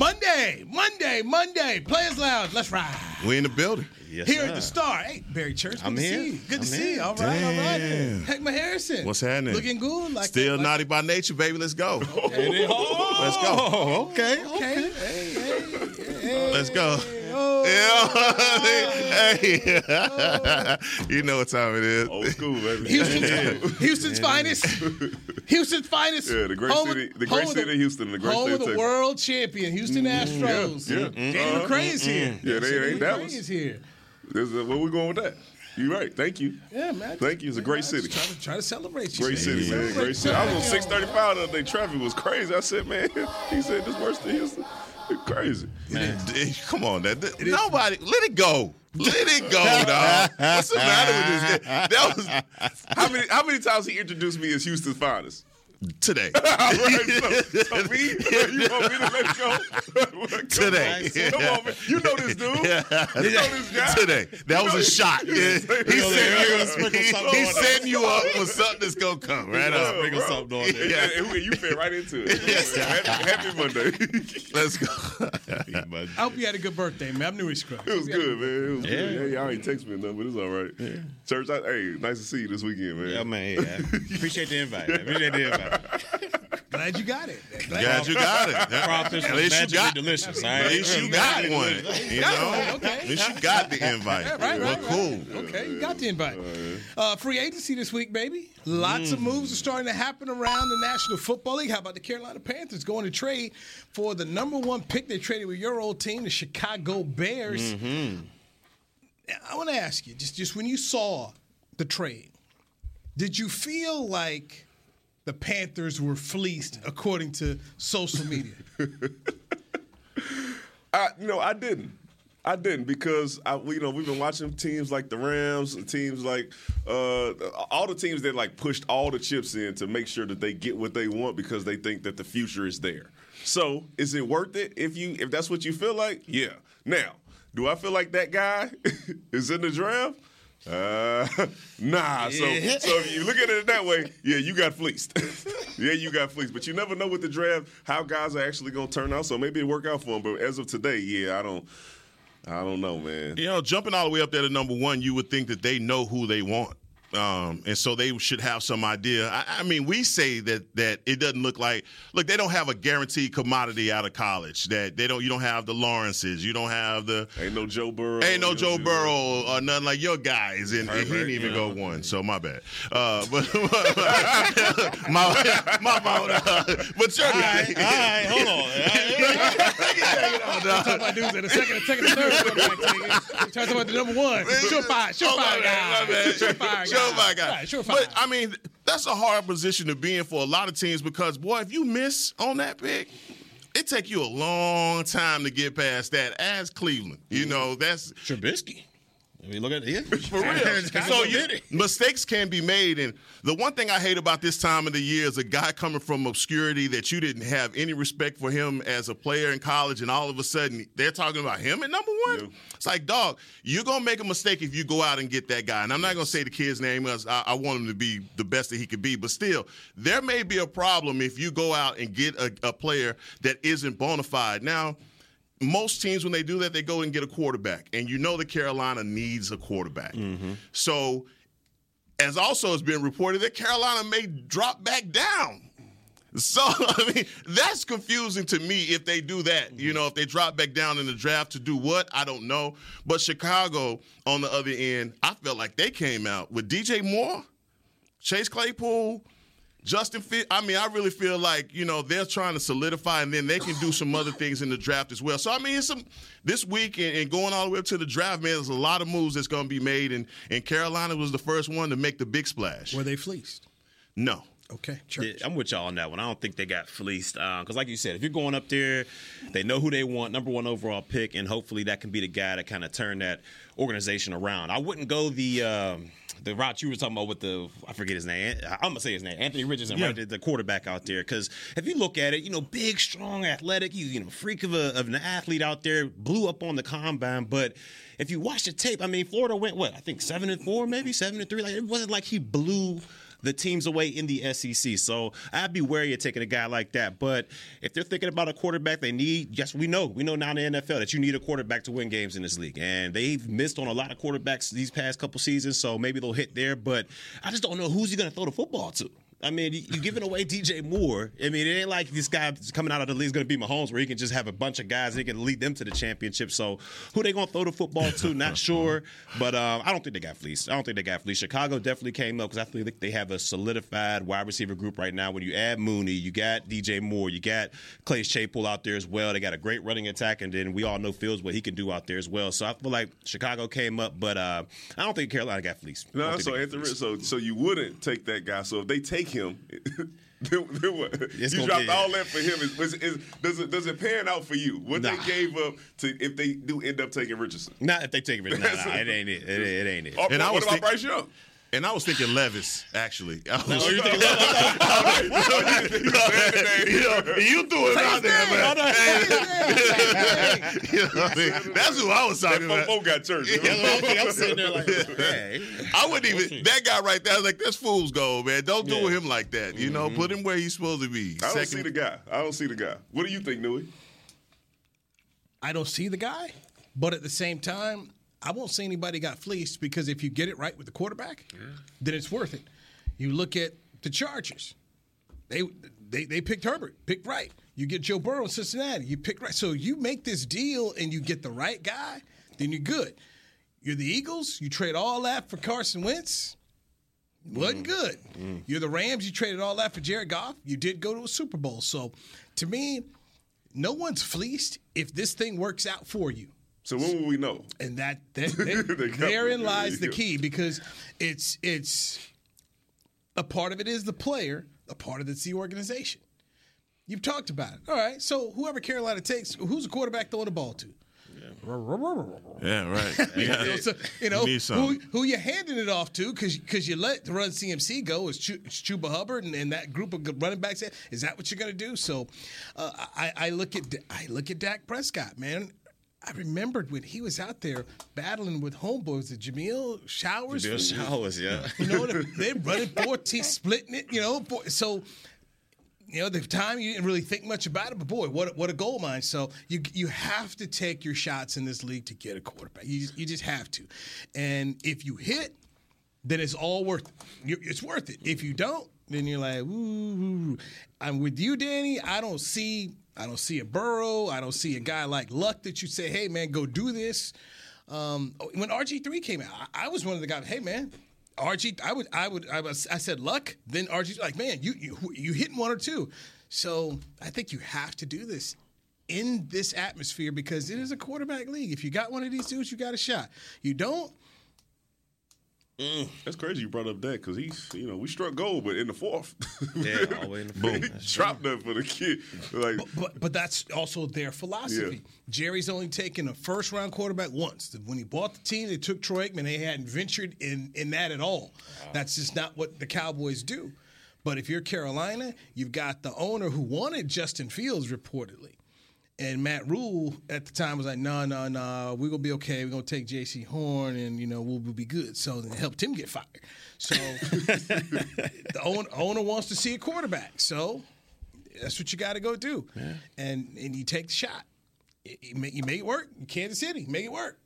Monday, Monday, Monday, Players Lounge. Let's ride. We in the building. Yes, here sir. at the Star. Hey, Barry Church. Good I'm to here. see you. Good I'm to here. see you. All right, all right. Heckma Harrison. What's happening? Looking good. Like Still that, naughty by nature, baby. Let's go. Okay. Oh, Let's go. Oh, okay. Okay. Hey, hey, hey, Let's go. Oh, Yeah. hey. you know what time it is. Old school, baby. Houston's, Houston's finest. Houston's finest. Yeah, the great Home city, the great city of Houston, the great home state of the world champion, Houston mm-hmm. Astros. yeah, yeah. Danny Uh-huh. McCray is here. Mm-hmm. Yeah, they ain't Dallas. is here. This is, uh, where we going with that? You right. Thank you. Yeah, man. Thank you. It's a great city. Try to, try to celebrate you. Great city, man. Great city. I was on 635 the other day. Traffic was crazy. I said, man, he said this worse than Houston. Crazy. Man, come on, that, that- nobody. Let it go. Let it go, dog. What's the matter with this? That was How many how many times he introduced me as Houston's finest? Today. All right, so, so me, you want me to let go? Today. on, Come on, man. You know this dude. You know this guy. Today. That was a shot. Yeah. He know, they're set gonna you, he, he something setting you up for something that's gonna come right up. Sprinkle something on there. Yeah, and we- you fit right into it. happy, happy Monday. Let's go. I hope you had a good birthday, man. I'm Newy Scruggs. It was good, man. It was Yeah. good. Yeah, y'all ain't text me nothing, but it's all right. Church, I, hey, nice to see you this weekend, man. Yeah, man. Yeah. Appreciate the invite. man. Appreciate the invite. Glad you got it. Glad Glad you got it. Crawfish At was least you magically got delicious. At least you got Magically one. delicious. You Got know? one, okay. At least you got the invite. Yeah, right, well, right, right. cool. Okay, you got the invite. Uh, free agency this week, baby. Lots Mm. of moves are starting to happen around the National Football League. How about the Carolina Panthers going to trade for the number one pick they traded with your old team, the Chicago Bears? Mm-hmm. I want to ask you, just just when you saw the trade, did you feel like the Panthers were fleeced according to social media? I, I didn't. I didn't because I, you know, we've been watching teams like the Rams, and teams like uh, all the teams that like pushed all the chips in to make sure that they get what they want because they think that the future is there. So, is it worth it if you if that's what you feel like? Yeah. Now, do I feel like that guy is in the draft? Uh, nah. So, so if you look at it that way, yeah, you got fleeced. yeah, you got fleeced. But you never know with the draft how guys are actually going to turn out. So maybe it work out for them. But as of today, yeah, I don't. I don't know, man. You know, jumping all the way up there to number one, you would think that they know who they want. Um, and so they should have some idea. I, I mean, we say that that it doesn't look like look, they don't have a guaranteed commodity out of college. That they don't you don't have the Lawrences, you don't have the Ain't no Joe Burrow. Ain't no Ain't Joe Burrow or nothing like your guys, and, and he didn't even go one, so my bad. Uh, but my my fault. Uh, but sure, All right, all right, hold on. talking about dudes in the second, and second, and third quarterback team. Trying talk about the number one. Surefire, Oh, my surefire bad, guy. my bad. Surefire guy. Surefire guy. Right, surefire. But I mean, that's a hard position to be in for a lot of teams because boy, if you miss on that pick, it take you a long time to get past that. As Cleveland, you know that's Trubisky. I mean, look at it. for real. so you, mistakes can be made, and the one thing I hate about this time of the year is a guy coming from obscurity that you didn't have any respect for him as a player in college, and all of a sudden they're talking about him at number one. Yeah. It's like, dog, you're gonna make a mistake if you go out and get that guy. And I'm not gonna say the kid's name because I, I want him to be the best that he could be, but still, there may be a problem if you go out and get a, a player that isn't bona fide. Now most teams when they do that they go and get a quarterback. And you know that carolina needs a quarterback. Mm-hmm. So as also has been reported that carolina may drop back down. So i mean that's confusing to me if they do that. You mm-hmm. know if they drop back down in the draft to do what? I don't know. But chicago on the other end i felt like they came out with dj moore chase claypool Justin, Fi- I mean, I really feel like you know they're trying to solidify, and then they can do some other things in the draft as well. So I mean, it's some this week and, and going all the way up to the draft, man. There's a lot of moves that's going to be made, and and Carolina was the first one to make the big splash. Were they fleeced? No, Okay, church. Yeah, I'm with y'all on that one. I don't think they got fleeced because, like you said, if you're going up there, they know who they want, number one overall pick, and hopefully that can be the guy to kind of turn that organization around. I wouldn't go the um, the route you were talking about with the I forget his name. I'm gonna say his name, Anthony Richardson, Yeah. right, the, the quarterback out there. Because if you look at it, you know, big, strong, athletic, you you know, freak of, a, of an athlete out there, blew up on the combine, but. If you watch the tape, I mean, Florida went what? I think seven and four, maybe seven and three. Like it wasn't like he blew the teams away in the SEC. So I'd be wary of taking a guy like that. But if they're thinking about a quarterback they need, yes, we know. We know now in the NFL that you need a quarterback to win games in this league. And they've missed on a lot of quarterbacks these past couple seasons, so maybe they'll hit there. But I just don't know who's he going to throw the football to. I mean, you- you're giving away DJ Moore. I mean, it ain't like this guy coming out of the league is going to be Mahomes, where he can just have a bunch of guys and he can lead them to the championship. So, who they going to throw the football to? Not sure, but um, I don't think they got fleeced. I don't think they got fleeced. Chicago definitely came up because I think they have a solidified wide receiver group right now. When you add Mooney, you got DJ Moore, you got Claypool out there as well. They got a great running attack, and then we all know Fields what he can do out there as well. So I feel like Chicago came up, but uh, I don't think Carolina got fleeced. No, so Anthony, so so you wouldn't take that guy. So if they take him, then, then what? It's you dropped be- all that for him. Is, is, is, does it does it pan out for you? What Nah. they gave up to if they do end up taking Richardson? Not if they take it. Nah, nah, it ain't it. It, it ain't it. Or, And I what was about think- Bryce Young? And I was thinking Levis, actually. I was, Oh, you think you, you threw it out there, man. You know what I mean? That's who I was That talking about. Fofo got church. I'm sitting there like, hey. I wouldn't even that guy right there. I was like, that's fool's gold, man. Don't do Yeah. him like that. You know, mm-hmm. put him where he's supposed to be. I don't Second- see the guy. I don't see the guy. What do you think, Newy? I don't see the guy, but at the same time, I won't say anybody got fleeced because if you get it right with the quarterback, then it's worth it. You look at the Chargers; they they they picked Herbert, picked right. You get Joe Burrow in Cincinnati, you pick right. So you make this deal and you get the right guy, then you're good. You're the Eagles, you trade all that for Carson Wentz. Wasn't mm. good. Mm. You're the Rams. You traded all that for Jared Goff. You did go to a Super Bowl. So, to me, no one's fleeced if this thing works out for you. So when will we know? And that, that, They therein lies the key because it's it's a part of it is the player, a part of it's the organization. You've talked about it. All right. So whoever Carolina takes, who's the quarterback throwing the ball to? Yeah, right. You know, so, you know need who, who you handing it off to because you let the run CMC go is Chu, it's Chuba Hubbard and, and that group of running backs. Is that what you're going to do? So uh, I, I look at I look at Dak Prescott, man. I remembered when he was out there battling with homeboys, the Jameill Showers. Bill Showers, yeah. You know, they're running 14, splitting it, you know. So, you know, the time you didn't really think much about it, but boy, what a, what a gold mine. So you you have to take your shots in this league to get a quarterback. You just, you just have to. And if you hit, then it's all worth it. It's worth it. If you don't, then you're like, ooh. I'm with you, Danny. I don't see I don't see a Burrow. I don't see a guy like Luck that you say, hey man, go do this. Um, when RG three came out, I, I was one of the guys. Hey man, RG, I would, I would, I was, I said luck. Then RG, like, man, you you you hit one or two. So I think you have to do this in this atmosphere because it is a quarterback league. If you got one of these dudes, you got a shot. You don't. Mm. That's crazy you brought up that because he's, you know, we struck gold, but in the fourth, Yeah, all the way in the fourth. That's dropped that for the kid. Like, But but that's also their philosophy. Yeah. Jerry's only taken a first round quarterback once. When he bought the team, they took Troy Aikman. They hadn't ventured in in that at all. That's just not what the Cowboys do. But if you're Carolina, you've got the owner who wanted Justin Fields reportedly. And Matt Rhule at the time was like, no, no, no, we're gonna be okay. We're gonna take Jaycee Horn, and you know we'll, we'll be good. So it helped him get fired. So the owner, owner wants to see a quarterback. So that's what you got to go do, and and you take the shot. You, you make, you make it work. Kansas City, make it work.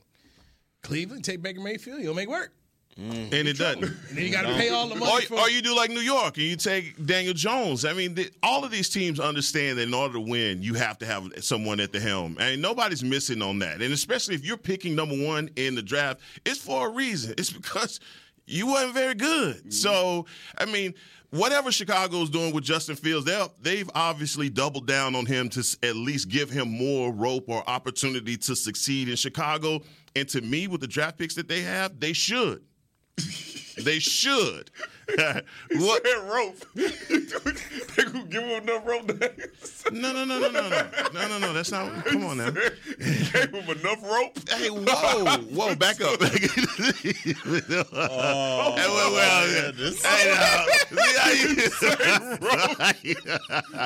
Cleveland, take Baker Mayfield, you'll make it work. Mm-hmm. and it doesn't. And then you got to pay all the money Or, for. or you do like New York and you take Daniel Jones. I mean, the, all of these teams understand that in order to win, you have to have someone at the helm. And nobody's missing on that. And especially if you're picking number one in the draft, it's for a reason. It's because you weren't very good. Mm-hmm. So, I mean, whatever Chicago's doing with Justin Fields, they'll- they've obviously doubled down on him to at least give him more rope or opportunity to succeed in Chicago. And to me, with the draft picks that they have, they should. They should. what? That rope. they gonna give him enough rope. to- No, no, no, no, no, no, no, no, no. That's not. Come on now. Gave him enough rope. Hey, whoa, whoa, back up. oh, hey, well, well, yeah. Hey, now, see how you-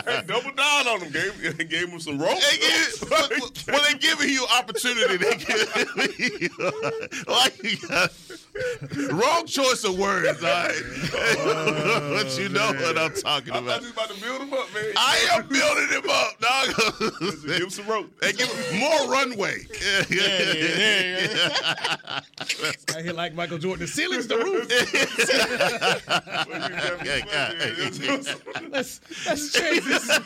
Hey, double down on him. Gave, gave him some rope. They give, when, when they giving you opportunity, they give you like you got wrong choice of words. All right, but you know oh, what I'm talking I thought about. you was about to build him up, man. I am building him up, dog. Give him some rope. They give him more runway. I hear like Michael Jordan. The ceiling's the roof. let's let's transition,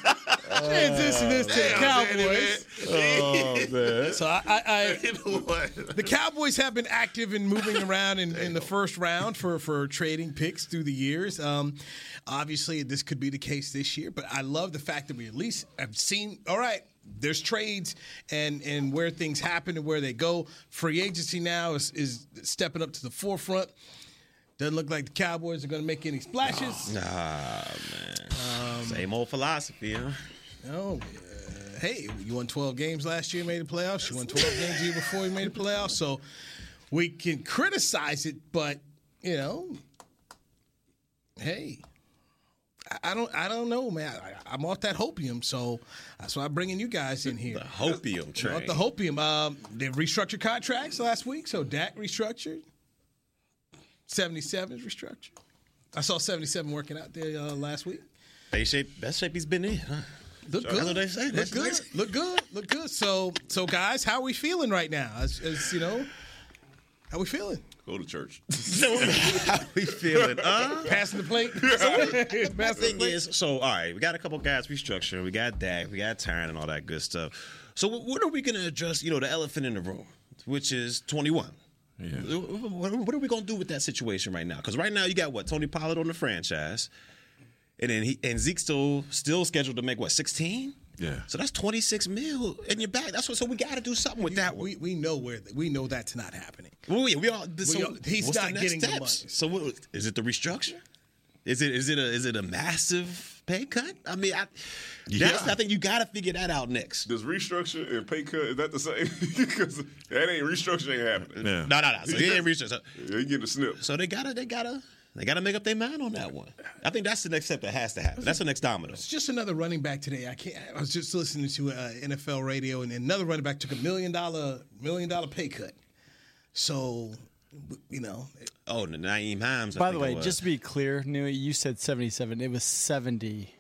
transition this to oh, the Cowboys. Oh man. So I, I, I the Cowboys have been active in moving around in, in the first round for, for trading picks through the years. Um, obviously, this could be the case this year, but I love the fact that we at least have seen. All right, there's trades and and where things happen and where they go. Free agency now is is stepping up to the forefront. Doesn't look like the Cowboys are going to make any splashes. Nah, man. Same old philosophy, huh? Oh, uh, hey, you won 12 games last year, made the playoffs. You won 12 games the year before, you made the playoffs. So we can criticize it, but you know, hey, I, don't, I don't know, man. I, I'm off that hopium, so that's why I'm bringing you guys in here. The hopium train. the hopium. Um, they restructured contracts last week, so Dak restructured. 77 is restructured. I saw 77 working out there uh, last week. Best shape, best shape he's been in. Huh? Look good. what they say. Look That's what they good. Look good. Look good. So, so guys, how are we feeling right now? As, as you know, how we feeling? Go to church. How we feeling? Huh? Passing the plate. Passing the thing plate. is, so all right, we got a couple guys restructuring. We got Dak, we got Tyron, and all that good stuff. So wh- what are we going to address? You know, the elephant in the room, which is twenty one. Yeah. What, what are we going to do with that situation right now? Because right now you got what Tony Pollard on the franchise, and then he and Zeke still still scheduled to make what sixteen. Yeah. So that's twenty six mil in your back. That's what. So we got to do something with that one. We we know where we know that's not happening. Well, we, we all. So all- he's not the next getting the steps? money. So what, is it the restructure? Is it is it a is it a massive pay cut? I mean, I, that's Yeah. I think you got to figure that out next. Does restructure and pay cut is that the same? Because that ain't restructure ain't happening. Yeah. No, no, no. So they ain't restructure. So, Yeah, you getting a snip. so they gotta they gotta they gotta make up their mind on that one. I think that's the next step that has to happen. That's the next domino. It's just another running back today. I can't. I was just listening to uh, NFL radio, and another running back took a million dollar million dollar pay cut. So, you know, Oh, the Nyheim Hines. By the think it way, just to be clear, Newy, you said 77. It was 70.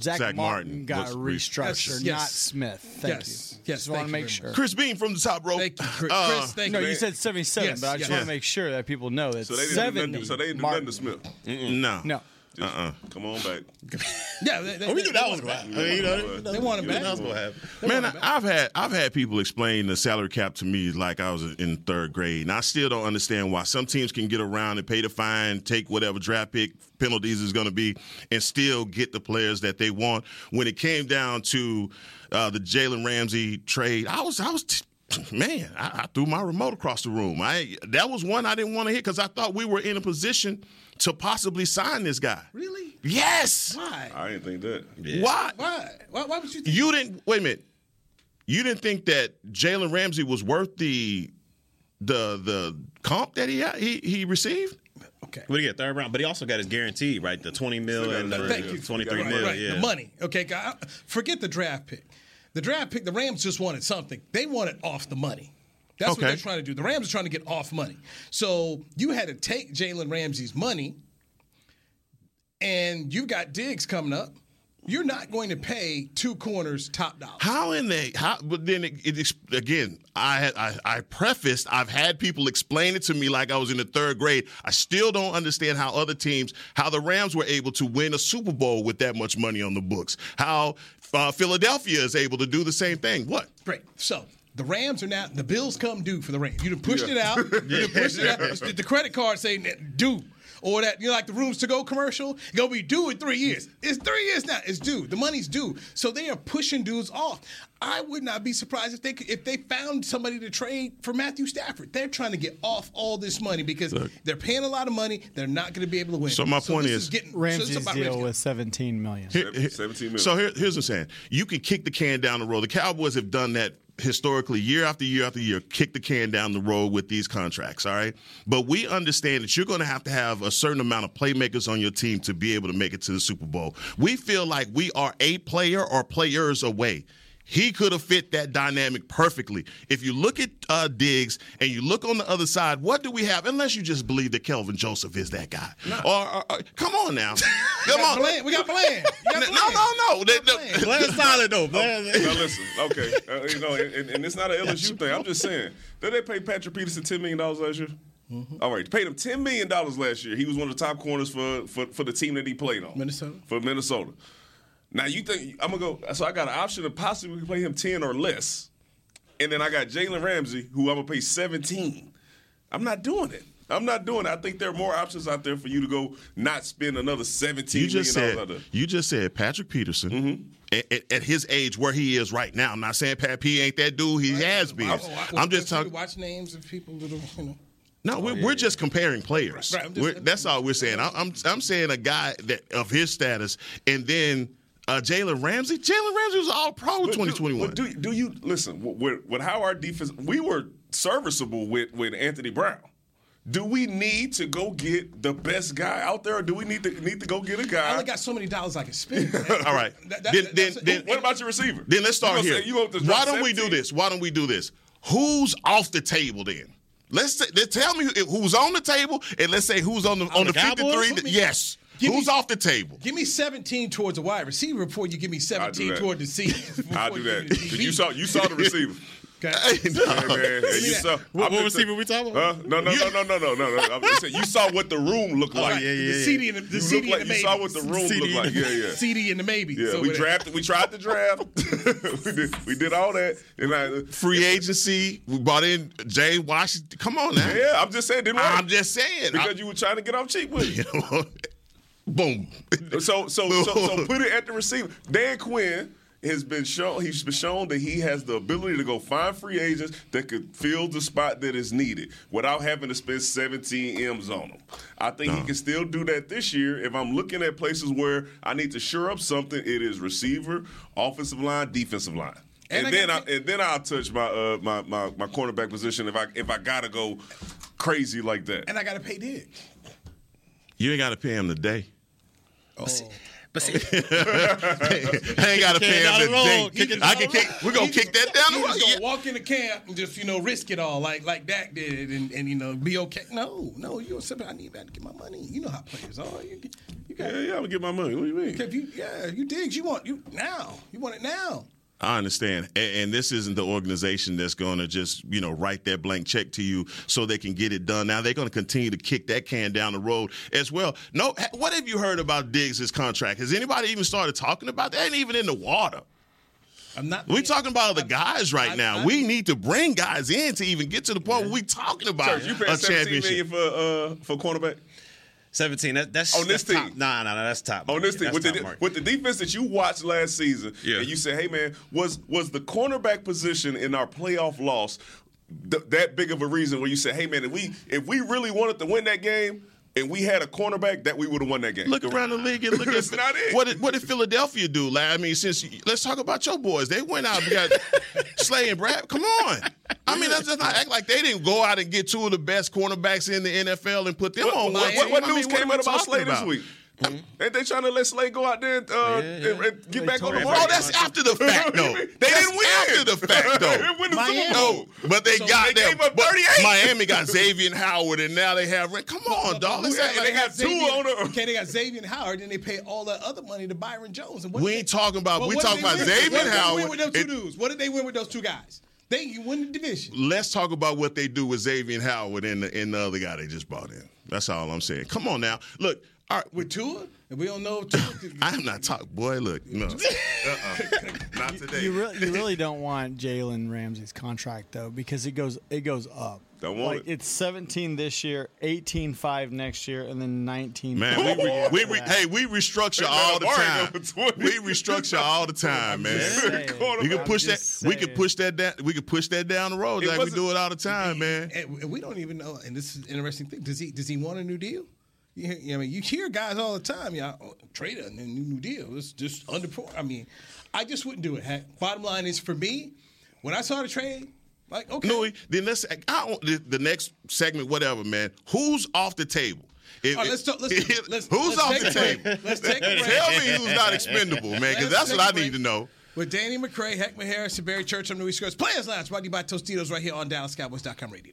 Zach, Zack Martin, Martin got was Yes, restructured, yes. not Smith. Thank Yes, you. yes, Just want to make very sure. Chris Bean from the top rope. thank you, Chris. Uh, Chris thank No, you. you said 77, Yes, but I just yes. want to make sure that people know that So they didn't do 70. nothing. So they didn't do nothing to Smith. no. No. Just Come on back. yeah, they, they, Oh, we knew that was going to happen. You know, They want him back. That was going to happen. Man, I- I've had I've had people explain the salary cap to me like I was in third grade, and I still don't understand why some teams can get around and pay the fine, take whatever draft pick penalties is going to be, and still get the players that they want. When it came down to uh, the Jalen Ramsey trade, I was I was. T- Man, I, I threw my remote across the room. I that was one I didn't want to hit because I thought we were in a position to possibly sign this guy. Really? Yes. Why? I didn't think that. Why? Why? Why? Why would you? Think You didn't wait a minute. You didn't think that Jalen Ramsey was worth the the the comp that he had, he he received? okay. What do you get? Third round, but he also got his guarantee, right? The twenty mil and the Thank you. twenty-three Right, mil. right. Yeah, The money. Okay, guy- forget the draft pick. The draft pick, the Rams just wanted something. They wanted off the money. That's what they're trying to do. The Rams are trying to get off money. So you had to take Jalen Ramsey's money, and you've got Diggs coming up. You're not going to pay two corners top dollar. How in the how? But then it, it again, I had I, I prefaced. I've had people explain it to me like I was in the third grade. I still don't understand how other teams, how the Rams were able to win a Super Bowl with that much money on the books. How uh, Philadelphia is able to do the same thing. What? Great. So the Rams are now the bills come due for the Rams. You done pushed it out. You done pushed it out. The, the credit card saying due. or that you know like the rooms to go commercial gonna be due in three years. It's three years now. It's due. The money's due. So they are pushing dudes off. I would not be surprised if they could, if they found somebody to trade for Matthew Stafford. They're trying to get off all this money because they're paying a lot of money. They're not going to be able to win. So my point this is- getting, so Ramsey's it's about deal Ramsey. was 17 million. Here- here- 17 million. So here, here's what I'm saying. You can kick the can down the road. The Cowboys have done that historically year after year after year, kick the can down the road with these contracts, all right? But we understand that you're going to have to have a certain amount of playmakers on your team to be able to make it to the Super Bowl. We feel like we are a player or players away. He could have fit that dynamic perfectly. If you look at uh, Diggs and you look on the other side, what do we have? Unless you just believe that Kelvin Joseph is that guy. Or, or- or- come on now, come on. Bland. We got Bland. You got No, no, no. They- We got they- Bland. Bland solid though. Bland. Now listen, okay, uh, you know, and, and it's not an LSU thing. I'm just saying. Did they pay Patrick Peterson ten million dollars last year? Mm-hmm. All right, paid him ten million dollars last year. He was one of the top corners for, for for the team that he played on, Minnesota. For Minnesota. Now you think I'm gonna go? So I got an option to possibly play him ten or less, and then I got Jalen Ramsey, who I'm gonna pay seventeen. I'm not doing it. I'm not doing it. I think there are more options out there for you to go not spend another seventeen You just million said dollars you just said Patrick Peterson Mm-hmm. at, at- at his age where he is right now. I'm not saying Pat P ain't that dude. He has been. Oh, I- I'm just talking. Watch names of people that are, you know. No, we're, we're just comparing players. Right, I'm just- We're- that's all we're saying. I- I'm I'm saying a guy that of his status, and then uh, Jalen Ramsey. Jalen Ramsey was all pro But 2021. but Do, do you listen with, with how our defense? We were serviceable with with Anthony Brown. Do we need to go get the best guy out there, or do we need to need to go get a guy? I only got so many dollars I can spend. all right. That- that- then then, then what about your receiver? Then let's start here. say- you gonna just drop Why don't we do this? Why don't we do this? Who's off the table then? Let's say, then tell me who's on the table, and let's say who's on the on, the the 53. Put me- yes, Give who's me- off the table? Give me 17 towards a wide receiver before you give me 17 that. toward the C. I'll do that. 'Cause You saw you saw the receiver. Okay. No. Hey, man, hey, you saw, What, what receiver we talking about? Huh? No, no, no, no, no, no, no, no. I'm just saying, you saw what the room looked like. Right, the CD and the, the You, CD like, and the you saw what the room CD looked like. Yeah, yeah. CD and the maybe. Yeah, So we drafted. We tried to draft. we did. We did all that, and I. Free agency. We brought in Jay Washington. Come on now. Yeah, I'm just saying. Didn't work. I'm just saying. because you were trying to get off cheap with it. I- boom. So, so, so, so put it at the receiver. Dan Quinn has been shown. He's been shown that he has the ability to go find free agents that could fill the spot that is needed without having to spend 17 m's on them. I think he can still do that this year. If I'm looking at places where I need to shore up something, it is receiver, offensive line, defensive line. And And, I then I, gotta and then I'll touch my, uh, my my my cornerback position if I if I gotta go crazy like that. And I got to pay Diggs. You ain't got to pay him today. Oh. But see, oh. I ain't got to Kick pay him the road. today. I down can the kick. We're gonna He's kick that down the road. just Yeah. gonna walk in the camp and just you know risk it all like like Dak did and, and you know be okay. No, no, you're simple. I need that to get my money. You know how players are. You, you got yeah, yeah, I'm gonna get my money. What do you mean? if you yeah you Diggs you want you now you want it now. I understand, and, and this isn't the organization that's going to just you know write that blank check to you so they can get it done. Now they're going to continue to kick that can down the road as well. No, what have you heard about Diggs' contract? Has anybody even started talking about that? Ain't even in the water. I'm not. We talking about other guys right I- now. I- we need to bring guys in to even get to the point where we talking about Church, you a paying 17 championship. million for uh for cornerback 17. That, that's On this that's top. team. Nah, nah, nah. That's top. on this team with the with the defense that you watched last season, Yeah. and you said, "Hey man, was was the cornerback position in our playoff loss th- that big of a reason?" Where you said, "Hey man, if we if we really wanted to win that game." And we had a cornerback that we would have won that game. Look around the league and look at not it. what did what did Philadelphia do? Like, I mean, since let's talk about your boys, they went out and got Slay and Brad. Come on, I mean, let's just not act like they didn't go out and get two of the best cornerbacks in the NFL and put them What, on what, what, what I mean, news came out about Slay this about? Week? Ain't they trying to let Slay go out there and, uh, yeah. and, and get They back on the told market? Oh, that's after the fact, though. They That's didn't win. after the fact, they though. didn't win the Miami. Super Bowl. No, but they So got they them. gave up But Miami got Xavier and Howard, and now they have. Come on, dog. Let's yeah, act and like they got two Xavier- on the- Okay, they got Xavier Howard, and they pay all that other money to Byron Jones. And what We ain't they- talking about- Well, we what talking did they about win? Xavier What did they Howard. win with those two dudes? What did they win with those two guys? They won the division. Let's talk about what they do with Xavier Howard and the, and the other guy they just brought in. That's all I'm saying. Come on now. Look, All right, with Tua, and we don't know if Tua. I am not talking. Boy, look, no, uh-uh. not today. You really, you really don't want Jalen Ramsey's contract though, because it goes it goes up. Don't want like it. it's 17 this year, 18.5 next year, and then 19. Man, we, re, we re, hey, we restructure They all the time. bargain for 20. We restructure all the time, man. saying. You can push that. just We can push that down. We can push that down the road It like we do it all the time, man. And we don't even know. And this is an interesting thing. Does he does he want a new deal? You hear, I mean, you hear guys all the time. Yeah, oh, trade a new new deal. It's just under. I mean, I just wouldn't do it. Bottom line is for me, when I saw the trade, like okay, then let's. I the, the next segment, whatever, man. Who's off the table? If- right, let's talk- let's- if- let's- who's off the table? Let's take a break. Tell me who's not expendable, man, because that's what I need to know. With Danny McCray, Heckman Harris, and Barry Church, I'm Newy Scruggs. Players Lounge, brought to you by Tostitos, right here on DallasCowboys.com radio.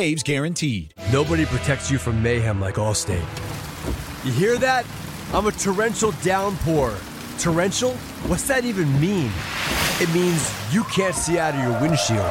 guaranteed. Nobody protects you from mayhem like Allstate. You hear that? I'm a torrential downpour. Torrential? What's that even mean? It means you can't see out of your windshield.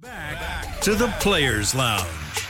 Back to the Players Lounge.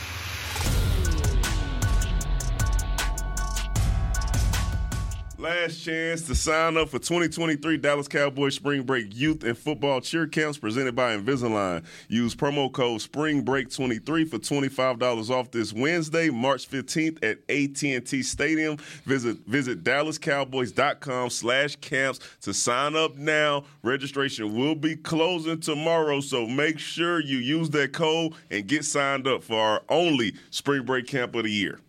Last chance to sign up for 2023 Dallas Cowboys Spring Break Youth and Football Cheer Camps presented by Invisalign. Use promo code SPRINGBREAK23 for $25 off this Wednesday, March 15th at AT&T Stadium. Visit visit DallasCowboys.com slash camps to sign up now. Registration will be closing tomorrow, so make sure you use that code and get signed up for our only Spring Break Camp of the year.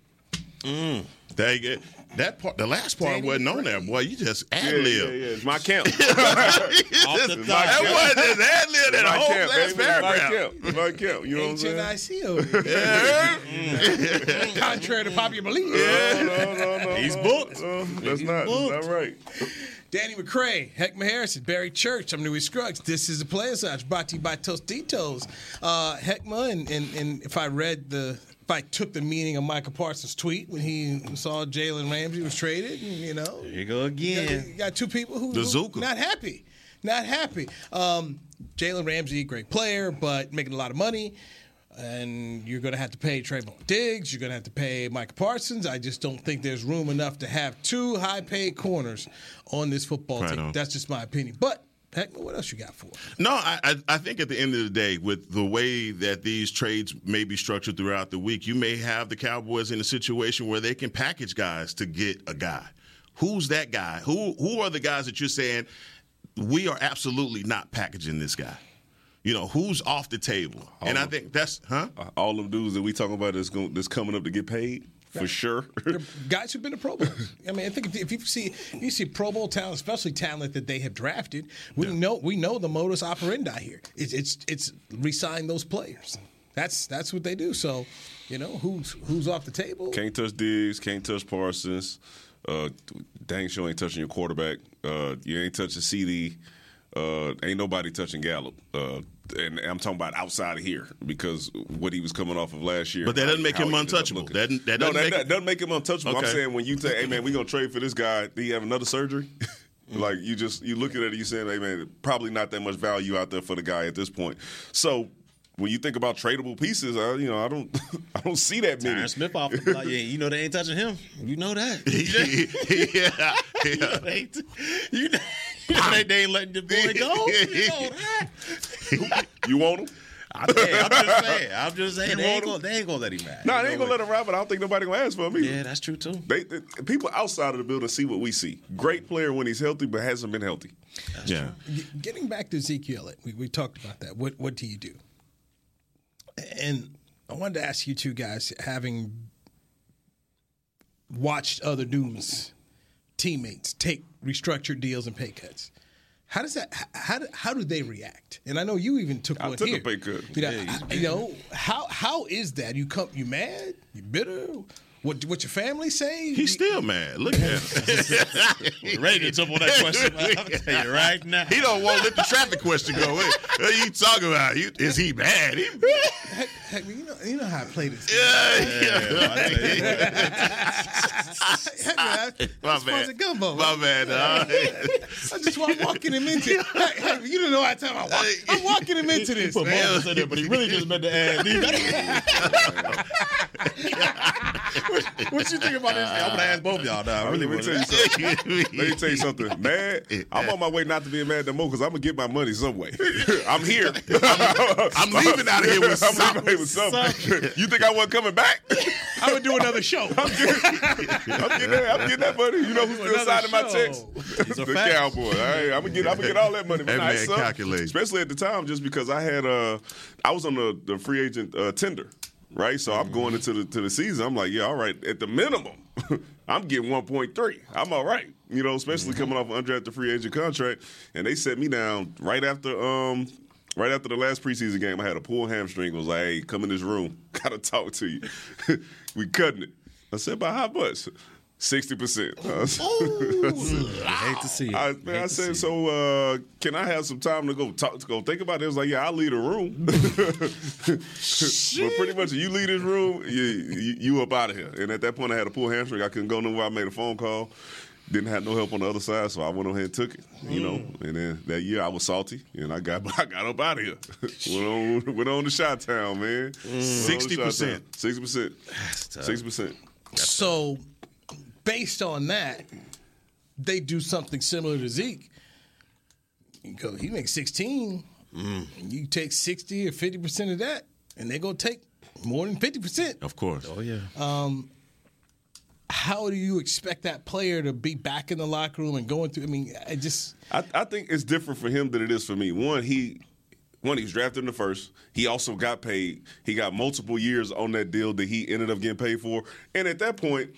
Mm, you go. That part, the last part Danny wasn't on there, boy. You just ad lib. yeah, yeah. It's my camp. Off the That top. wasn't just ad lib that my whole camp, last baby. It's my camp. It's my camp. You know what I'm saying? HNIC over here. Contrary to popular belief. No, no, no, no. He's booked. no, that's not, that's not right. Danny McCray, Heckman Harrison, Barry Church. I'm Newy Scruggs. This is the Players Lounge brought to you by Tostitos. Uh, Heckma, and, and, and if I read the, if I took the meaning of Micah Parsons' tweet when he saw Jalen Ramsey was traded, and, you know, Here you go got, again. you got two people who, not happy, not happy. Um, Jalen Ramsey, great player, but making a lot of money. And you're going to have to pay Trevon Diggs. You're going to have to pay Micah Parsons. I just don't think there's room enough to have two high-paid corners on this football Right team. on. That's just my opinion. But Heck, what else you got for? 'em? No, I, I I think at the end of the day, with the way that these trades may be structured throughout the week, you may have the Cowboys in a situation where they can package guys to get a guy. Who's that guy? Who who are the guys that you're saying we are absolutely not packaging this guy? You know, who's off the table? and I think that's huh? All them dudes that we talking about that's going that's coming up to get paid for sure. guys who've been to Pro Bowl. I mean, I think if, if you see you see Pro Bowl talent, especially talent that they have drafted, we know we know the modus operandi here. It's it's it's resign those players. That's that's what they do. So, you know, who's who's off the table? Can't touch Diggs, can't touch Parsons. Uh, dang sure ain't touching your quarterback. Uh, you ain't touching CD. Uh, ain't nobody touching Gallup. Uh, and I'm talking about outside of here because what he was coming off of last year. But that doesn't make him he ended up untouchable. That- that doesn't that, make- that doesn't make him untouchable. I'm saying when you say, "Hey man, we gonna trade for this guy," did he have another surgery? like you just you look at it, you saying, "Hey man, probably not that much value out there for the guy at this point." So. When you think about tradable pieces, I, you know I don't, I don't see that many. Tyron Smith off the block. Yeah, you know they ain't touching him. You know that. yeah, You know they ain't, you you know they, they ain't letting the boy go. You know that. You want him? I, hey, I'm just saying. I'm just saying. They ain't, want gonna, they ain't gonna let him back. No, You they ain't gonna let him ride, but I don't think nobody gonna ask for him either. Yeah, that's true too. They, they- people outside of the building see what we see. Great player when he's healthy, but hasn't been healthy. yeah. G- Getting back to Ezekiel, we, we talked about that. What what do you do? And I wanted to ask you two guys, having watched other Dooms teammates take restructured deals and pay cuts. How does that? How do, how do they react? And I know you even took I one took a pay cut. You know, Yeah, you know how how is that? You come, you mad? You bitter? What what your family say? He's still mad. Look at him. Ready to jump on that question. I'm tell you right now. He don't want to let the traffic question go. Wait, what are you talking about? You, is he mad? He, Heck, heck, you know you know how I play this. Heck, man, My I'm supposed to bad. gumbo. My bad. dog. I just want walking him into. Hey, hey, you don't know how time I walk. I'm walking him into this. Put Moses in there, but he really just meant to add. What, what you think about this? I'm gonna ask both of y'all now. I really Let me want tell you to. something. Let me tell you something. Mad. I'm on my way not to be mad no more because I'm gonna get my money some way. I'm here. I'm leaving out of here with I'm something. leaving with something. you think I wasn't coming back? I'm gonna do another show. I'm getting, I'm getting that. I'm getting that money. You know who's still Another signing my show. checks? the facts. Cowboy. All right, I'm gonna get. I'm gonna get all that money. Hey, Nice man, sum. calculate. Especially at the time, just because I had. uh I was on the, the free agent uh, tender. Right, so I'm going into the to the season. I'm like, yeah, all right. At the minimum, I'm getting 1.3. I'm all right, you know, especially coming off an undrafted free agent contract. And they set me down right after um right after the last preseason game. I had a pulled hamstring. It was like, hey, come in this room. Gotta talk to you. we cutting it. I said, by how much? Sixty percent. I hate to see it. I, man, I said, so uh, can I have some time to go talk to go think about it? It was like, yeah, I'll leave the room. but pretty much, you leave this room, you, you, you up out of here. And at that point, I had a pull hamstring. I couldn't go nowhere. I made a phone call. Didn't have no help on the other side, so I went on ahead and took it. You know, and then that year I was salty, and I got I got up out of here. went on went on to Shot Town, man. 60%. sixty percent, sixty percent. So, based on that, they do something similar to Zeke. You go, he makes 16, mm. and you take 60 or 50% of that, and they go take more than 50%. Of course. Oh yeah. Um, how do you expect that player to be back in the locker room and going through? I mean, I just. I, I think it's different for him than it is for me. One, he one he was drafted in the first. He also got paid. He got multiple years on that deal that he ended up getting paid for. And at that point,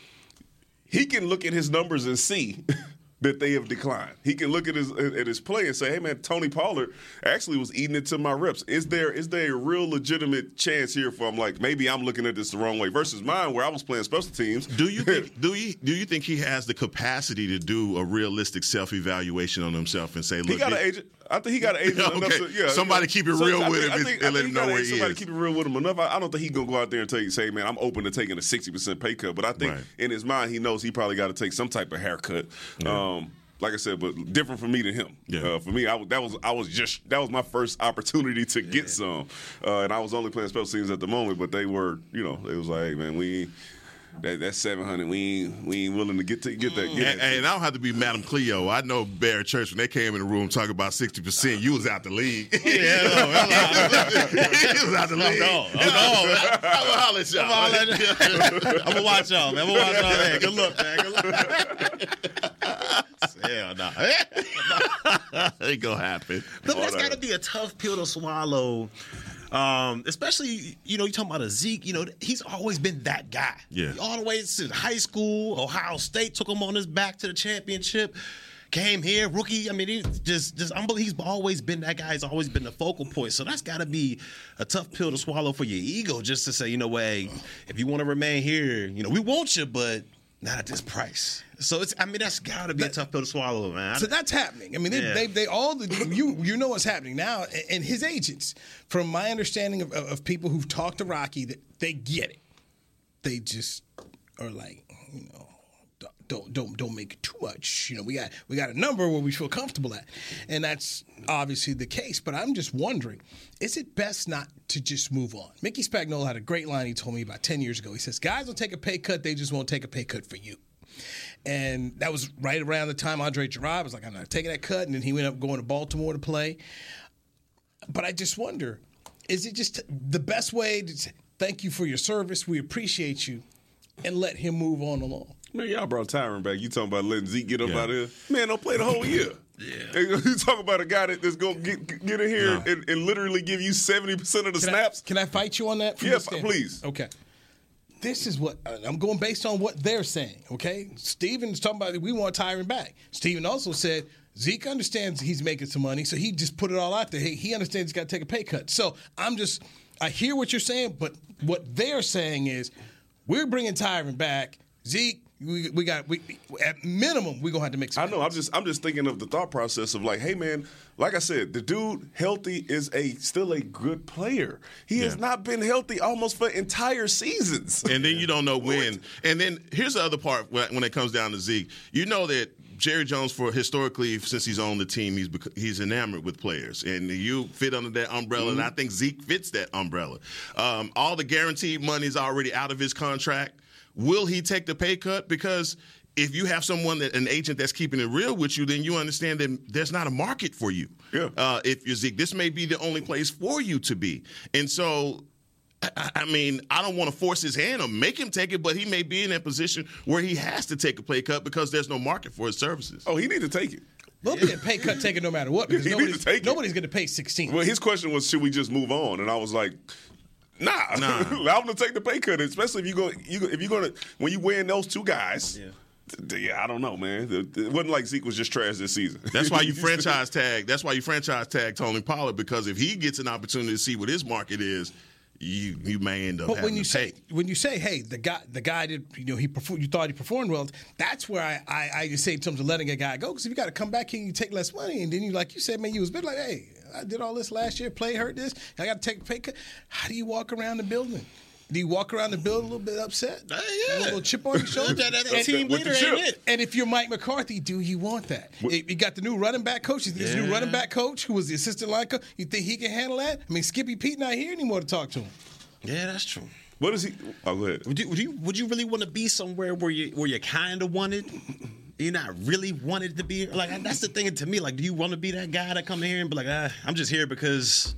he can look at his numbers and see that they have declined. He can look at his at his play and say, "Hey man, Tony Pollard actually was eating into my reps. Is there is there a real legitimate chance here for I'm like maybe I'm looking at this the wrong way versus mine where I was playing special teams. Do you think do you do you think he has the capacity to do a realistic self evaluation on himself and say, look, He got an agent. I think he got an agent Okay. enough to, yeah. Somebody yeah. keep it So real I with think- him and- think- and let him know got where a- he Somebody is. keep it real with him enough. I, I don't think he gonna go out there and take say, man, I'm open to taking a sixty percent pay cut. But I think Right. in his mind, he knows he probably got to take some type of haircut. Um, like I said, but different for me than him. Yeah. Uh, for me, I, that was I was just that was my first opportunity to get some, uh, and I was only playing special teams at the moment. But they were, you know, it was like, hey, man, we that that seven hundred, we ain't we ain't willing to get to get that. Mm. Get And, that. and I don't have to be Madam Cleo. I know Barry Church when they came in the room talking about sixty percent. You was out the league. Yeah, no, you was out the league. no, no. I'm gonna holler at y'all. I'm gonna watch y'all, man. I'm gonna watch y'all, man. Good luck, man. Good luck. Hell no. Ain't gonna happen. But that's got to be a tough pill to swallow. Um, especially, you know, you talking about a Zeke, you know, he's always been that guy. Yeah. All the way since high school, Ohio State took him on his back to the championship. Came here, rookie. I mean, he just, just unbelievable. He's always been that guy. He's always been the focal point. So that's got to be a tough pill to swallow for your ego, just to say, you know, hey, if you want to remain here, you know, we want you, but not at this price. So it's, I mean, that's got to be a tough pill to swallow, man. So that's happening. I mean, they, Yeah. they, they all the you you know what's happening now, and his agents, from my understanding of, of, of people who've talked to Rocky, that they get it. They just are like, you know, don't don't don't make it too much. You know, we got we got a number where we feel comfortable at, and that's obviously the case. But I'm just wondering, is it best not to just move on? Mickey Spagnola had a great line he told me about ten years ago. He says, "Guys will take a pay cut, they just won't take a pay cut for you." And that was right around the time Andre Gurode was like, I'm not taking that cut. And then he went up going to Baltimore to play. But I just wonder, is it just the best way to thank you for your service? We appreciate you and let him move on along. Man, y'all brought Tyron back. You talking about letting Zeke get up Yeah. out of here? Man, don't play the whole year. Yeah. You talk about a guy that, that's going to get get in here and, and literally give you seventy percent of the Can I- snaps. can I fight you on that? Yes, Yeah, please. Okay. This is what I'm going based on what they're saying. Okay, Steven's talking about we want Tyron back. Steven also said Zeke understands he's making some money, so he just put it all out there. He, he understands he's got to take a pay cut. So I'm just I hear what you're saying, but what they're saying is we're bringing Tyron back. Zeke, we, we got we at minimum we're gonna have to make some. I know. I'm just I'm just thinking of the thought process of like, hey man, like I said, the dude healthy is a still a good player. He has not been healthy almost for entire seasons. and then you don't know when. And then here's the other part when when it comes down to Zeke. You know that Jerry Jones, for historically since he's on the team, he's he's enamored with players, and you fit under that umbrella. And I think Zeke fits that umbrella. Um, all the guaranteed money is already out of his contract. Will he take the pay cut? Because if you have someone that an agent that's keeping it real with you, then you understand that there's not a market for you. Yeah. Uh, if you're Zeke, this may be the only place for you to be, and so I- I mean, I don't want to force his hand or make him take it, but he may be in a position where he has to take a pay cut because there's no market for his services. Oh, he needs to take it. We'll be a pay cut taken no matter what because He need nobody's, to take it. nobody's going to pay 16. Well, his question was, should we just move on? And I was like, nah, Nah. allow them to take the pay cut, especially if you go, you if you're gonna when you win those two guys. Yeah. Yeah, I don't know, man. It it wasn't like Zeke was just trash this season. That's why you franchise tag. That's why you franchise tag Tony Pollard because if he gets an opportunity to see what his market is, you you may end up But having when you to say pay. when you say, hey, the guy the guy did you know he performed you thought he performed well, that's where I I, I just say in terms of letting a guy go because if you got to come back here and you take less money and then you like you said, man, you was a bit like, hey, I did all this last year, play hurt this, I got to take a pay cut. How do you walk around the building? Do you walk around the building a little bit upset? Uh, yeah. A little chip on your shoulder. That- that And- team leader ain't it. And if you're Mike McCarthy, do you want that? You you got the new running back coach. You think This new running back coach who was the assistant line coach. You think he can handle that? I mean, Skippy Peete not here anymore to talk to him. Yeah, that's true. What is he? Oh, go ahead. Would you would you, would you really want to be somewhere where you where you kind of wanted? You're not really wanted to be like that's the thing to me. Like, do you want to be that guy that come in here and be like, ah, I'm just here because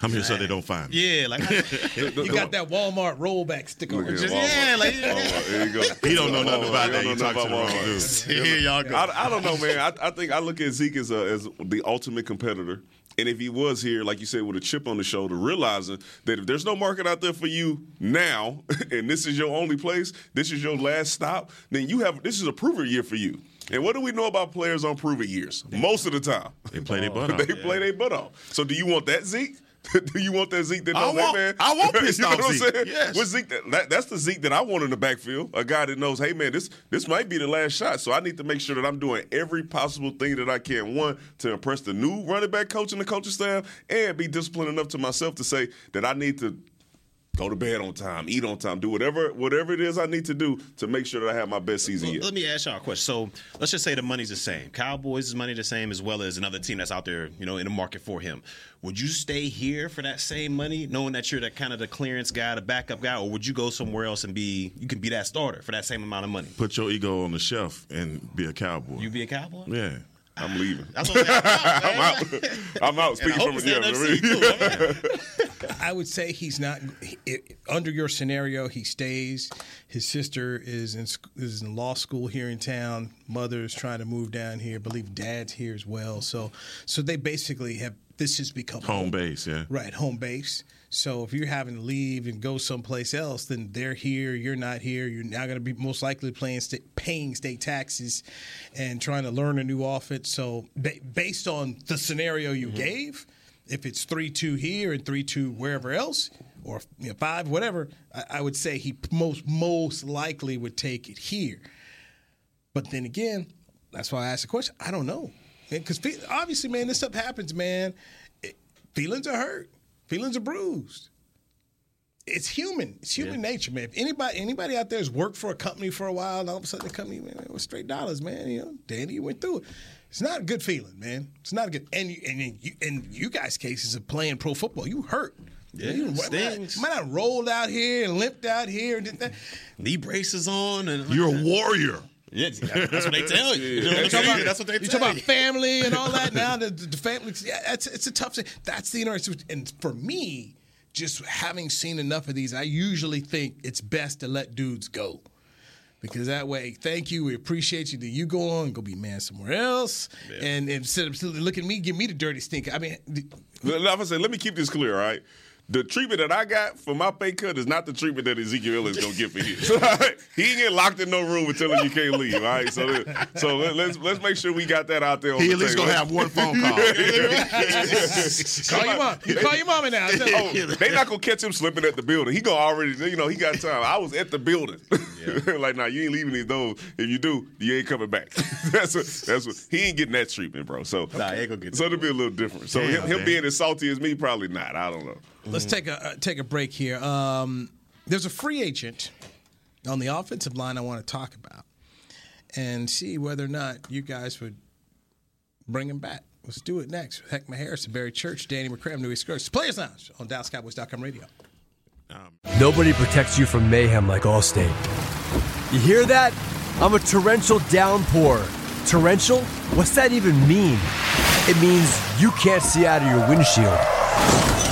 I'm here so they don't find me. yeah, like I, You got that Walmart rollback sticker on. Look at Just- yeah, like Walmart. There you go. He don't know nothing about He that. don't You know talk to the nothing wrong about dude. Walmart. Here y'all go. I, I don't know, man. I, I think I look at Zeke as, a, as the ultimate competitor. And if he was here, like you said, with a chip on the shoulder, realizing that if there's no market out there for you now, and this is your only place, this is your last stop, then you have this is a proven year for you. And what do we know about players on proven years? Most of the time, They play their butt off. they play their butt off. So do you want that Zeke? do you want that Zeke that I knows, hey want- man? I want pissed you know off what I'm Zeke. saying? Yes. What Zeke that, that- that's the Zeke that I want in the backfield. A guy that knows, hey man, this this might be the last shot. So I need to make sure that I'm doing every possible thing that I can. One to impress the new running back coach and the coaching staff, and be disciplined enough to myself to say that I need to go to bed on time, eat on time, do whatever whatever it is I need to do to make sure that I have my best season Well, yet. let me ask y'all a question. So let's just say the money's the same. Cowboys' money the same as well as another team that's out there, you know, in the market for him. Would you stay here for that same money, knowing that you're that kind of the clearance guy, the backup guy, or would you go somewhere else and be you can be that starter for that same amount of money? Put your ego on the shelf and be a cowboy. You be a cowboy? Yeah. I'm leaving. That's what I'm, I'm out. I'm out. And I Speaking hope from it's yeah, the really. NFC too. I would say he's not it, under your scenario. He stays. His sister is in is in law school here in town. Mother's trying to move down here. I believe dad's here as well. So so they basically have this has become Home base, yeah. Right, home base. So if you're having to leave and go someplace else, then they're here. You're not here. You're now going to be most likely paying state, paying state taxes and trying to learn a new offense. So ba- based on the scenario you mm-hmm. gave, if it's three two here and three two wherever else, or you know, five whatever, I, I would say he most most likely would take it here. But then again, that's why I asked the question. I don't know, because obviously, man, this stuff happens, man. It, feelings are hurt, feelings are bruised. It's human. It's human nature, man. If anybody anybody out there has worked for a company for a while, and all of a sudden the company man, it was straight dollars, man. You know, Danny, you went through it. It's not a good feeling, man. It's not a good. And you, and you, in you guys' cases of playing pro football, you hurt. Yeah, you might, stings. might not rolled out here and limped out here and did that. Knee braces on, and You're a warrior. Yeah, that's what they tell you. You know what I'm You talk about- That's what they you tell talk about family and all that. Now the, the family, yeah, it's it's a tough thing. That's the interesting. And for me, just having seen enough of these, I usually think it's best to let dudes go. Because that way, thank you, we appreciate you. Then you go on, go be man somewhere else, and instead of looking at me, give me the dirty stink. I mean, Like I say, let me keep this clear, all right? The treatment that I got for my pay cut is not the treatment that Ezekiel is gonna get for his. he ain't get locked in no room and telling you can't leave. All right, so let- so let, us let's make sure we got that out there. On He the at least table. gonna have one phone call. call your mom. You call your mama now. Oh, they not gonna catch him slipping at the building. He gonna already, you know, he got time. I was at the building. like, nah, you ain't leaving these doors. If you do, you ain't coming back. that's what. That's what. He ain't getting that treatment, bro. So, Nah, he ain't gonna get so it'll be a little different. So Damn, him, him being as salty as me, probably not. I don't know. Let's take a uh, take a break here. Um, there's a free agent on the offensive line I want to talk about and see whether or not you guys would bring him back. Let's do it next. Heckman Harrison, Barry Church, Danny McCray, New East Coast Players Lounge on DallasCowboys.com radio. Um. Nobody protects you from mayhem like Allstate. You hear that? I'm a torrential downpour. Torrential? What's that even mean? It means you can't see out of your windshield.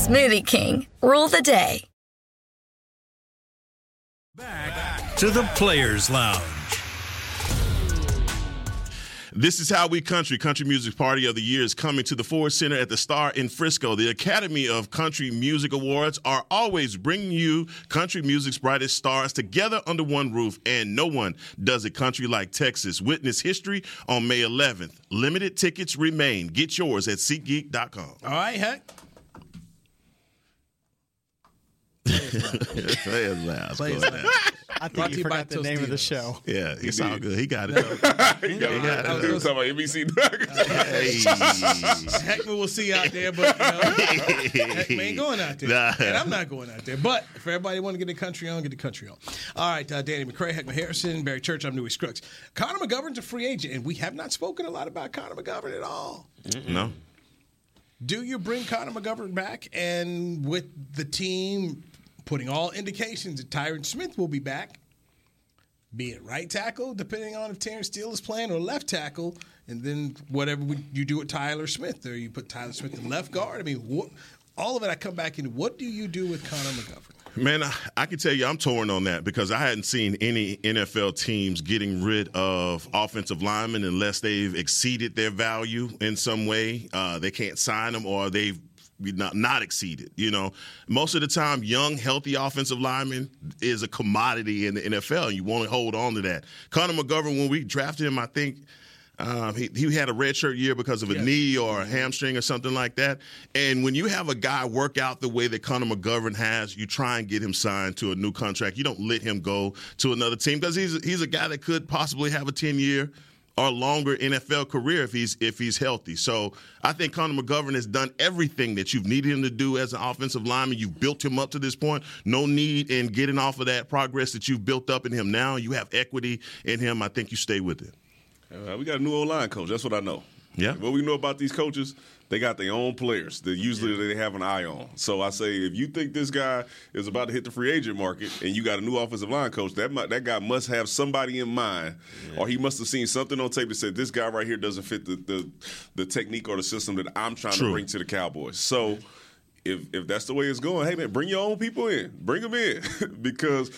Smoothie King, rule the day. Back To the Players Lounge. This is How We Country, Country Music Party of the Year, is coming to the Ford Center at the Star in Frisco. The Academy of Country Music Awards are always bringing you country music's brightest stars together under one roof, and no one does it country like Texas. Witness history on May 11th. Limited tickets remain. Get yours at SeatGeek.com. All right, heck. Play it loud. Play it loud. I Brought think to you you forgot the name of the show. Yeah, it's He all good. He got it. he got I was it. gonna talking about NBC Nuggets. Hey. Heckman will see out there, but you know, Heckman ain't going out there, Nah. and I'm not going out there. But if everybody want to get the country on, get the country on. All right, uh, Danny McCray, Heckman Harrison, Barry Church. I'm Newy Scruggs. Connor McGovern's a free agent, and we have not spoken a lot about Connor McGovern at all. No. Do you bring Connor McGovern back? And with the team putting all indications that Tyron Smith will be back, be it right tackle, depending on if Terence Steele is playing, or left tackle, and then whatever we, you do with Tyler Smith, or you put Tyler Smith in left guard. I mean, what, all of it, I come back into what do you do with Connor McGovern? Man, I, I can tell you I'm torn on that because I hadn't seen any NFL teams getting rid of offensive linemen unless they've exceeded their value in some way. Uh, they can't sign them or they've not, not exceeded. You know, most of the time, young, healthy offensive lineman is a commodity in the NFL, and you want to hold on to that. Connor McGovern, when we drafted him, I think um, he, he had a redshirt year because of a knee or a hamstring or something like that. And when you have a guy work out the way that Connor McGovern has, you try and get him signed to a new contract. You don't let him go to another team because he's he's a guy that could possibly have a ten year or longer NFL career if he's if he's healthy. So I think Connor McGovern has done everything that you've needed him to do as an offensive lineman. You've built him up to this point. No need in getting off of that progress that you've built up in him. Now you have equity in him. I think you stay with it. Uh, we got a new old line coach. That's what I know. Yeah. What we know about these coaches, they got their own players that usually they have an eye on. So I say, if you think this guy is about to hit the free agent market and you got a new offensive line coach, that mu- that guy must have somebody in mind, or he must have seen something on tape that said this guy right here doesn't fit the the, the technique or the system that I'm trying True. to bring to the Cowboys. So. If, if that's the way it's going, hey man, bring your own people in, bring them in, because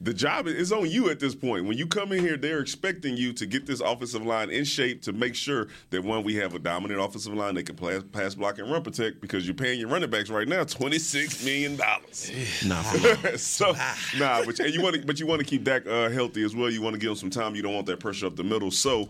the job is on you at this point. When you come in here, they're expecting you to get this offensive line in shape to make sure that one, we have a dominant offensive line that can play, pass block and run protect because you're paying your running backs right now twenty six million dollars. Nah, so nah, but you want to, but you want to keep Dak uh, healthy as well. You want to give him some time. You don't want that pressure up the middle. So.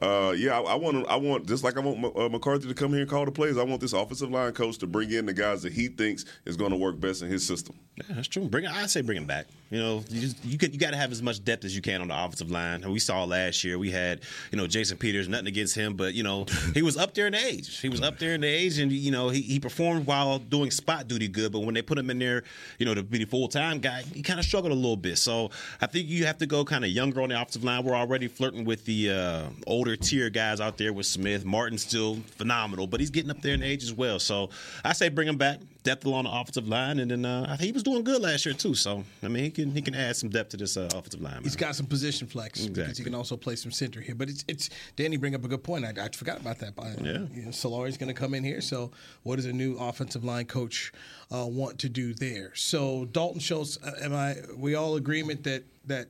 Uh, yeah, I, I want I want just like I want M- uh, McCarthy to come here and call the plays. I want this offensive line coach to bring in the guys that he thinks is going to work best in his system. Yeah, that's true. Bring I say bring him back. You know, you just, you you got to have as much depth as you can on the offensive line. And we saw last year we had you know Jason Peters. Nothing against him, but you know he was up there in age. He was up there in the age, and you know he, he performed while doing spot duty good. But when they put him in there, you know to be the full time guy, he kind of struggled a little bit. So I think you have to go kind of younger on the offensive line. We're already flirting with the uh, older tier guys out there with Smith. Martin's still phenomenal, but he's getting up there in age as well. So I say bring him back. Depth along the offensive line, and then uh, I think he was doing good last year too. So I mean, he can he can add some depth to this uh, offensive line. He's got some position flex because he can also play some center here. But it's it's Danny bring up a good point. I, I forgot about that. By Yeah. you know, Solari's going to come in here. So what does a new offensive line coach uh, want to do there? So Dalton Schultz, uh, am I? We all agreement that that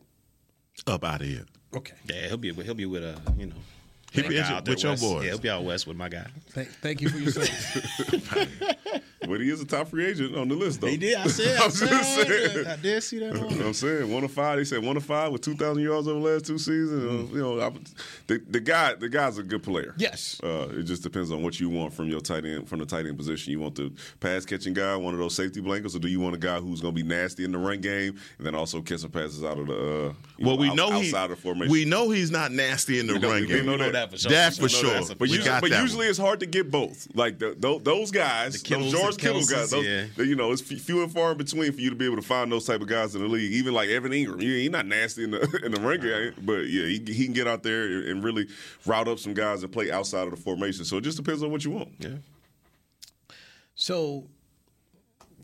Up out of here. Okay. Yeah, he'll be with he'll be with a you know. He'll be guy with out there your west. boys. Yeah, he'll be out west with my guy. Thank, thank you for your service. But he is a top free agent on the list, though. He did. I said. I, I'm just said, saying. I did see that. You know what. I'm saying one of five. They said one of five with two thousand yards over the last two seasons. Uh, You know, I, the the guy the guy's a good player. Yes. Uh, it just depends on what you want from your tight end from the tight end position. You want the pass catching guy, one of those safety blankets, or do you want a guy who's going to be nasty in the run game and then also catch some passes out of the uh, you Well, we out- know he outside of formation. we know he's not nasty in the We know- run we game. know that. that for sure. That for sure. that's a- But, usually, but usually it's hard to get both. Like the, those, those guys, The Kittles, those George Kittle guys, those, yeah. you know, it's few and far in between for you to be able to find those type of guys in the league. Even like Evan Engram, he, he's not nasty in the in the run game, but yeah, he, he can get out there and really route up some guys and play outside of the formation. So it just depends on what you want. Yeah. So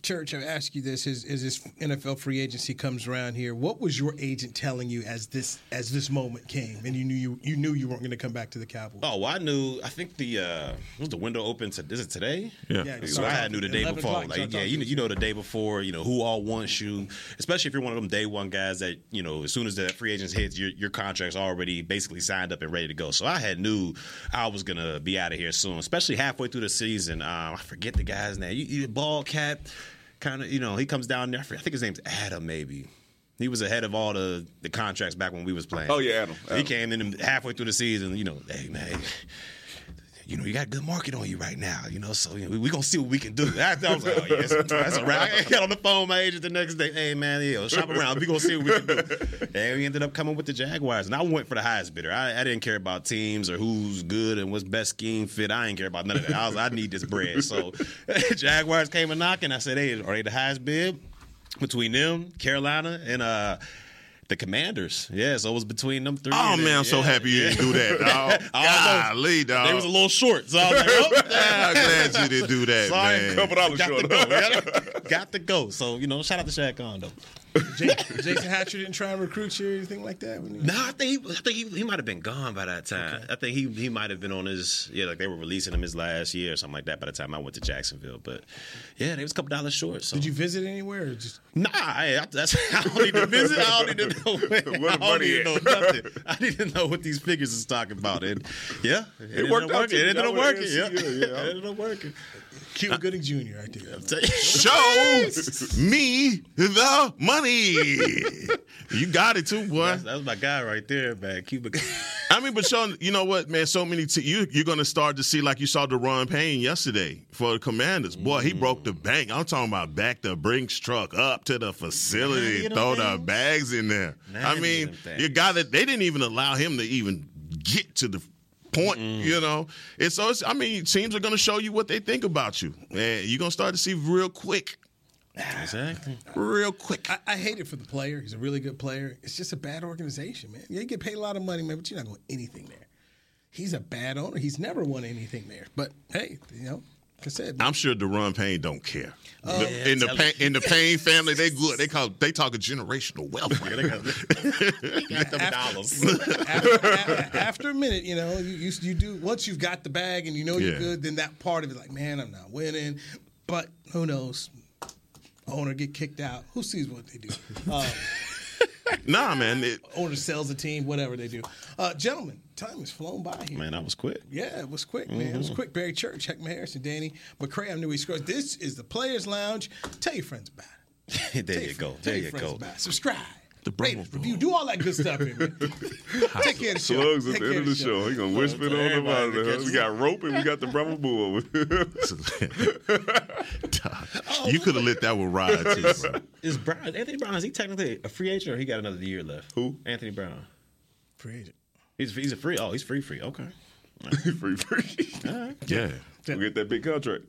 Church, I ask you this: as, as this NFL free agency comes around here, what was your agent telling you as this as this moment came, and you knew you you knew you weren't going to come back to the Cowboys? Oh, well, I knew. I think the uh, was the window open. To, is it today? Yeah. Yeah, So I had knew the day before. Like, yeah, you know, you know the day before. You know who all wants you, especially if you're one of them day one guys that you know as soon as the free agents hits, your your contract's already basically signed up and ready to go. So I had knew I was gonna be out of here soon, especially halfway through the season. Um, I forget the guy's name. You, you ball cap, kind of. You know, he comes down there. I think his name's Adam, maybe. He was ahead of all the, the contracts back when we was playing. Oh, yeah, Adam. He came in halfway through the season. You know, hey man, you know, you got a good market on you right now, you know, so you know, we, we gonna see what we can do. I, I was like, oh, yes, that's all right. I got on the phone with my agent the next day. Hey, man, yo, shop around. We gonna see what we can do. And we ended up coming with the Jaguars. And I went for the highest bidder. I, I didn't care about teams or who's good and what's best scheme fit. I didn't care about none of that. I was I need this bread. So Jaguars came a knocking. I said, hey, are they the highest bid? Between them, Carolina, and uh the Commanders. Yeah, so it was between them three. Oh man, then- I'm so happy you yeah. didn't do that. dog. Almost. Golly, dog. They was a little short, so I was like, oh, I'm glad you didn't do that, Sorry, man. Couple dollars got short. To go. Got, got to go. So you know, shout out to Shad Khan though. J- Jason Hatcher didn't try and recruit you or anything like that. when you- No, I think he, I think he, he might have been gone by that time. I think he he might have been on his yeah, like they were releasing him his last year or something like that. By the time I went to Jacksonville, but yeah, they was a couple dollars short. So Did you visit anywhere or just? Nah, I, I- that's I don't need to visit. I don't need to know. Where I don't money need to know nothing. I need to know what these figures is talking about. And yeah, it, ended worked out working. It you. ended Y'all up working. Yeah, yeah, yeah. it ended up working. Cuba uh, Gooding Jr. right there. Show me the money. You got it too, boy. That's, that was my guy right there, man. Cuba. I mean, but Sean, you know what, man? So many te- you you're gonna start to see like you saw Daron Payne yesterday for the Commanders. Boy, he broke the bank. I'm talking about back the Brinks truck up to the facility, throw know the bags in there. Man, I mean, know things. you got it. They didn't even allow him to even get to the point. You know, and so it's, I mean, teams are gonna show you what they think about you, and you're gonna start to see real quick, exactly. real quick. I, I hate it for the player. He's a really good player. It's just a bad organization, man. Yeah, you get paid a lot of money, man, but you're not going anything there. He's a bad owner. He's never won anything there. But hey, you know, like I said, I'm sure Daron Payne don't care. Oh, The- yeah, in the tell Payne, in the Payne family, they good. They call they talk a generational wealth. Got them dollars. after, a- after a minute, you know, you, you you do once you've got the bag and you know you're Yeah. good, then that part of it, like, man, I'm not winning. But who knows? Owner get kicked out. Who sees what they do? Uh, nah, man. It, owner sells the team, whatever they do. Uh, gentlemen, time has flown by here. Man, that was quick. Yeah, it was quick, man. It Mm-hmm. was quick. Barry Church, Heckman Harrison, Danny McCray. I'm Newy Scruggs. This is the Players Lounge. Tell your friends about it. there Tell you your- go. Tell There your you friends go. about it. Subscribe. The Rate us, review. Do all that good stuff here, man. Take care of the show. Slugs at Take the end care of the show. He gonna whisper it on the everybody We got rope and we got the Brahma bull. you could have lit that with Rod too. bro. Is Brown Anthony Brown? Is he technically a free agent or he got another year left? Who? Anthony Brown. Free agent. He's he's a free. Oh, he's free. Free. Okay. free, free. Yeah. We get that big contract.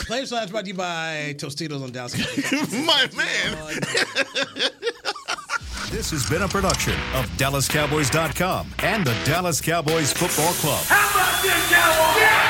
Players Lounge brought to you by Tostitos on Dallas. My man. This has been a production of DallasCowboys.com and the Dallas Cowboys Football Club. How about this, Cowboys?